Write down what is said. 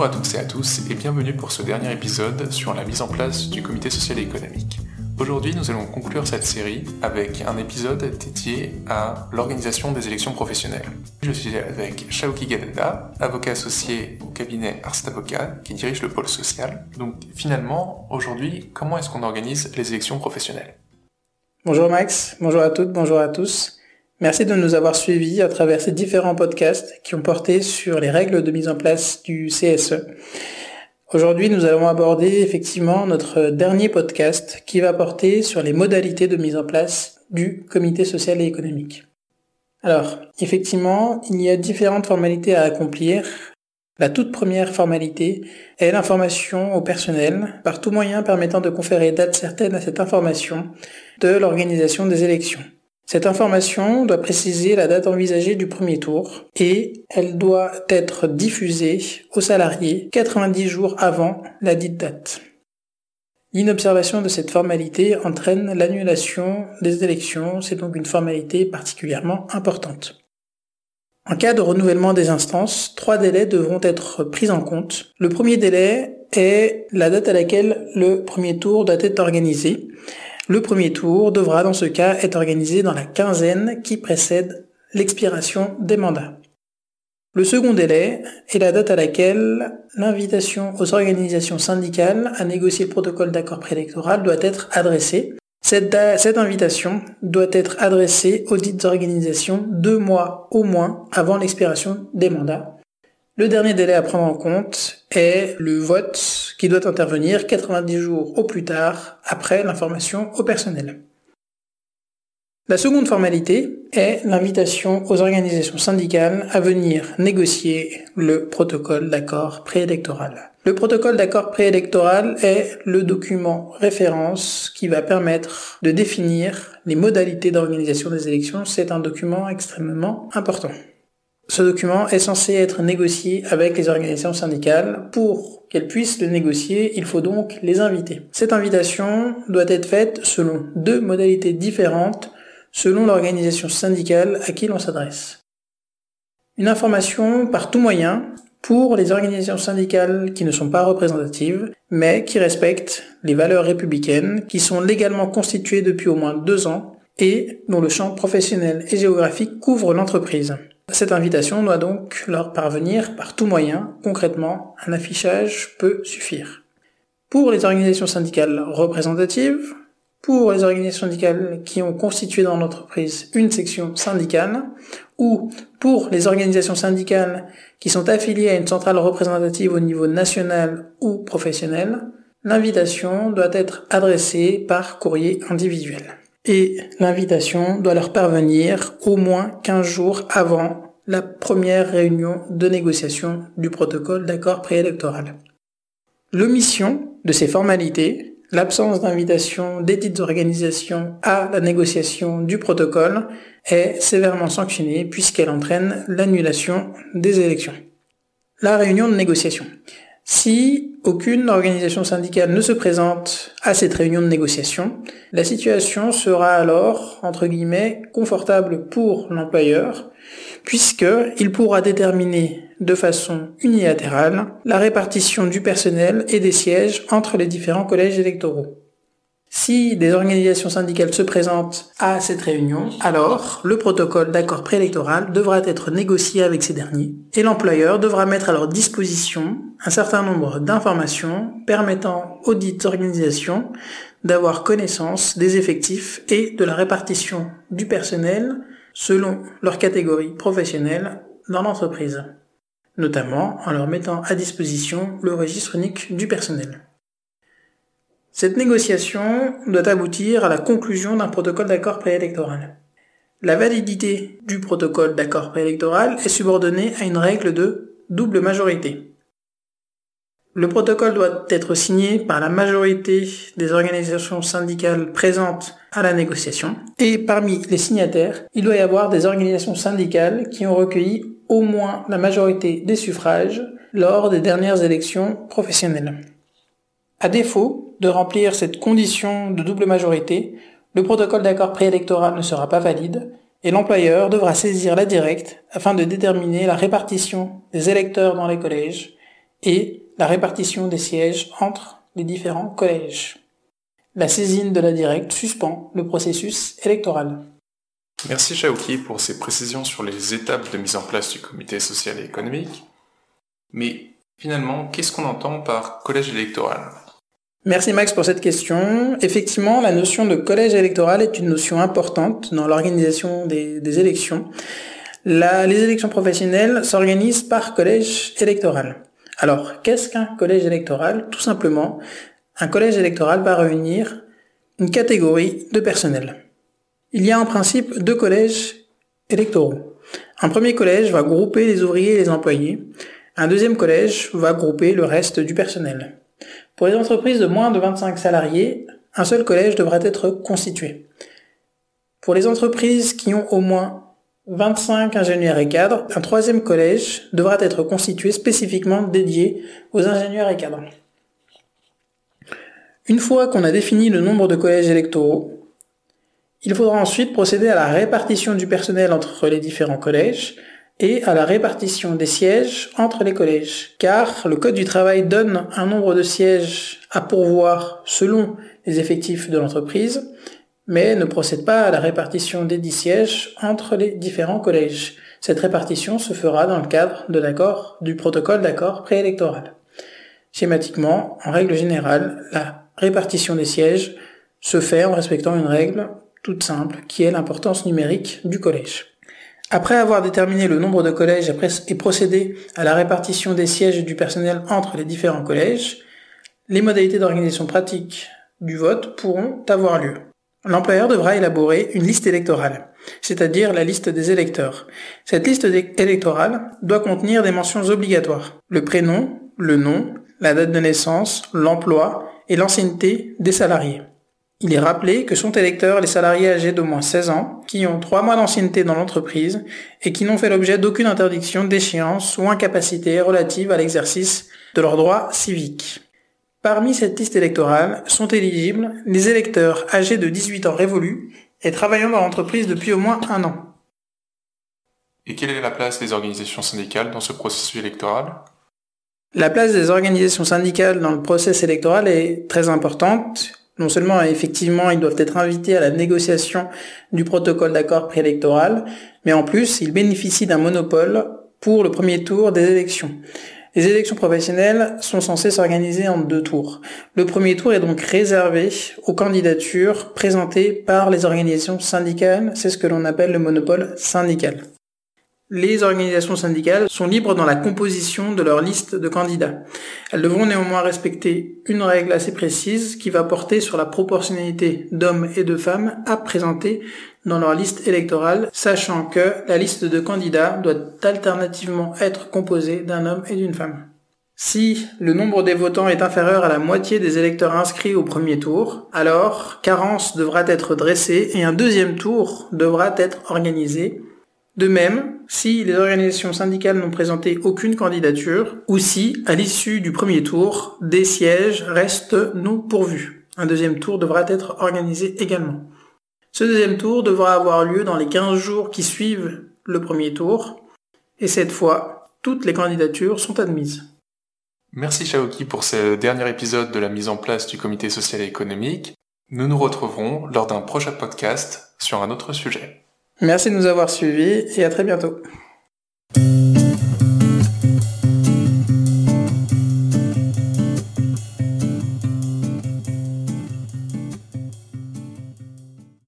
Bonjour à toutes et à tous et bienvenue pour ce dernier épisode sur la mise en place du comité social et économique. Aujourd'hui, nous allons conclure cette série avec un épisode dédié à l'organisation des élections professionnelles. Je suis avec Shaoki Gadada, avocat associé au cabinet Arst Avocat qui dirige le pôle social. Donc finalement, aujourd'hui, comment est-ce qu'on organise les élections professionnelles? Bonjour Max, bonjour à toutes, bonjour à tous. Merci de nous avoir suivis à travers ces différents podcasts qui ont porté sur les règles de mise en place du CSE. Aujourd'hui, nous allons aborder effectivement notre dernier podcast qui va porter sur les modalités de mise en place du comité social et économique. Alors, effectivement, il y a différentes formalités à accomplir. La toute première formalité est l'information au personnel par tout moyen permettant de conférer date certaine à cette information de l'organisation des élections. Cette information doit préciser la date envisagée du premier tour et elle doit être diffusée aux salariés 90 jours avant la dite date. L'inobservation de cette formalité entraîne l'annulation des élections, c'est donc une formalité particulièrement importante. En cas de renouvellement des instances, trois délais devront être pris en compte. Le premier délai est la date à laquelle le premier tour doit être organisé. Le premier tour devra dans ce cas être organisé dans la quinzaine qui précède l'expiration des mandats. Le second délai est la date à laquelle l'invitation aux organisations syndicales à négocier le protocole d'accord préélectoral doit être adressée. Cette, invitation doit être adressée aux dites organisations deux mois au moins avant l'expiration des mandats. Le dernier délai à prendre en compte est le vote qui doit intervenir 90 jours au plus tard après l'information au personnel. La seconde formalité est l'invitation aux organisations syndicales à venir négocier le protocole d'accord préélectoral. Le protocole d'accord préélectoral est le document référence qui va permettre de définir les modalités d'organisation des élections. C'est un document extrêmement important. Ce document est censé être négocié avec les organisations syndicales. Pour qu'elles puissent le négocier, il faut donc les inviter. Cette invitation doit être faite selon deux modalités différentes selon l'organisation syndicale à qui l'on s'adresse. Une information par tout moyen pour les organisations syndicales qui ne sont pas représentatives, mais qui respectent les valeurs républicaines, qui sont légalement constituées depuis au moins deux ans et dont le champ professionnel et géographique couvre l'entreprise. Cette invitation doit donc leur parvenir par tout moyen. Concrètement, un affichage peut suffire. Pour les organisations syndicales représentatives, pour les organisations syndicales qui ont constitué dans l'entreprise une section syndicale, ou pour les organisations syndicales qui sont affiliées à une centrale représentative au niveau national ou professionnel, l'invitation doit être adressée par courrier individuel et l'invitation doit leur parvenir au moins 15 jours avant la première réunion de négociation du protocole d'accord préélectoral. L'omission de ces formalités, l'absence d'invitation des dites organisations à la négociation du protocole est sévèrement sanctionnée puisqu'elle entraîne l'annulation des élections. La réunion de négociation. Si aucune organisation syndicale ne se présente à cette réunion de négociation, la situation sera alors, entre guillemets, confortable pour l'employeur, puisqu'il pourra déterminer de façon unilatérale la répartition du personnel et des sièges entre les différents collèges électoraux. Si des organisations syndicales se présentent à cette réunion, alors le protocole d'accord préélectoral devra être négocié avec ces derniers et l'employeur devra mettre à leur disposition un certain nombre d'informations permettant aux dites organisations d'avoir connaissance des effectifs et de la répartition du personnel selon leur catégorie professionnelle dans l'entreprise, notamment en leur mettant à disposition le registre unique du personnel. Cette négociation doit aboutir à la conclusion d'un protocole d'accord préélectoral. La validité du protocole d'accord préélectoral est subordonnée à une règle de double majorité. Le protocole doit être signé par la majorité des organisations syndicales présentes à la négociation et parmi les signataires, il doit y avoir des organisations syndicales qui ont recueilli au moins la majorité des suffrages lors des dernières élections professionnelles. À défaut de remplir cette condition de double majorité, le protocole d'accord préélectoral ne sera pas valide et l'employeur devra saisir la directe afin de déterminer la répartition des électeurs dans les collèges et la répartition des sièges entre les différents collèges. La saisine de la directe suspend le processus électoral. Merci Shaoki pour ces précisions sur les étapes de mise en place du comité social et économique. Mais finalement, qu'est-ce qu'on entend par collège électoral? Merci Max pour cette question. Effectivement, la notion de collège électoral est une notion importante dans l'organisation des, élections. les élections professionnelles s'organisent par collège électoral. Alors, qu'est-ce qu'un collège électoral? Tout simplement, un collège électoral va réunir une catégorie de personnel. Il y a en principe deux collèges électoraux. Un premier collège va grouper les ouvriers et les employés. Un deuxième collège va grouper le reste du personnel. Pour les entreprises de moins de 25 salariés, un seul collège devrait être constitué. Pour les entreprises qui ont au moins 25 ingénieurs et cadres, un troisième collège devra être constitué spécifiquement dédié aux ingénieurs et cadres. Une fois qu'on a défini le nombre de collèges électoraux, il faudra ensuite procéder à la répartition du personnel entre les différents collèges et à la répartition des sièges entre les collèges. Car le Code du travail donne un nombre de sièges à pourvoir selon les effectifs de l'entreprise, mais ne procède pas à la répartition des dix sièges entre les différents collèges. Cette répartition se fera dans le cadre de l'accord, du protocole d'accord préélectoral. Schématiquement, en règle générale, la répartition des sièges se fait en respectant une règle toute simple, qui est l'importance numérique du collège. Après avoir déterminé le nombre de collèges et procédé à la répartition des sièges du personnel entre les différents collèges, les modalités d'organisation pratique du vote pourront avoir lieu. L'employeur devra élaborer une liste électorale, c'est-à-dire la liste des électeurs. Cette liste électorale doit contenir des mentions obligatoires. Le prénom, le nom, la date de naissance, l'emploi et l'ancienneté des salariés. Il est rappelé que sont électeurs les salariés âgés d'au moins 16 ans, qui ont 3 mois d'ancienneté dans l'entreprise et qui n'ont fait l'objet d'aucune interdiction d'échéance ou incapacité relative à l'exercice de leurs droits civiques. Parmi cette liste électorale sont éligibles les électeurs âgés de 18 ans révolus et travaillant dans l'entreprise depuis au moins un an. Et quelle est la place des organisations syndicales dans ce processus électoral? La place des organisations syndicales dans le processus électoral est très importante non seulement, effectivement, ils doivent être invités à la négociation du protocole d'accord préélectoral, mais en plus, ils bénéficient d'un monopole pour le premier tour des élections. Les élections professionnelles sont censées s'organiser en deux tours. Le premier tour est donc réservé aux candidatures présentées par les organisations syndicales, c'est ce que l'on appelle le monopole syndical. Les organisations syndicales sont libres dans la composition de leur liste de candidats. Elles devront néanmoins respecter une règle assez précise qui va porter sur la proportionnalité d'hommes et de femmes à présenter dans leur liste électorale, sachant que la liste de candidats doit alternativement être composée d'un homme et d'une femme. Si le nombre des votants est inférieur à la moitié des électeurs inscrits au premier tour, alors carence devra être dressée et un deuxième tour devra être organisé de même, si les organisations syndicales n'ont présenté aucune candidature, ou si, à l'issue du premier tour, des sièges restent non pourvus. Un deuxième tour devra être organisé également. Ce deuxième tour devra avoir lieu dans les 15 jours qui suivent le premier tour, et cette fois, toutes les candidatures sont admises. Merci Shaoki pour ce dernier épisode de la mise en place du comité social et économique. Nous nous retrouverons lors d'un prochain podcast sur un autre sujet. Merci de nous avoir suivis et à très bientôt.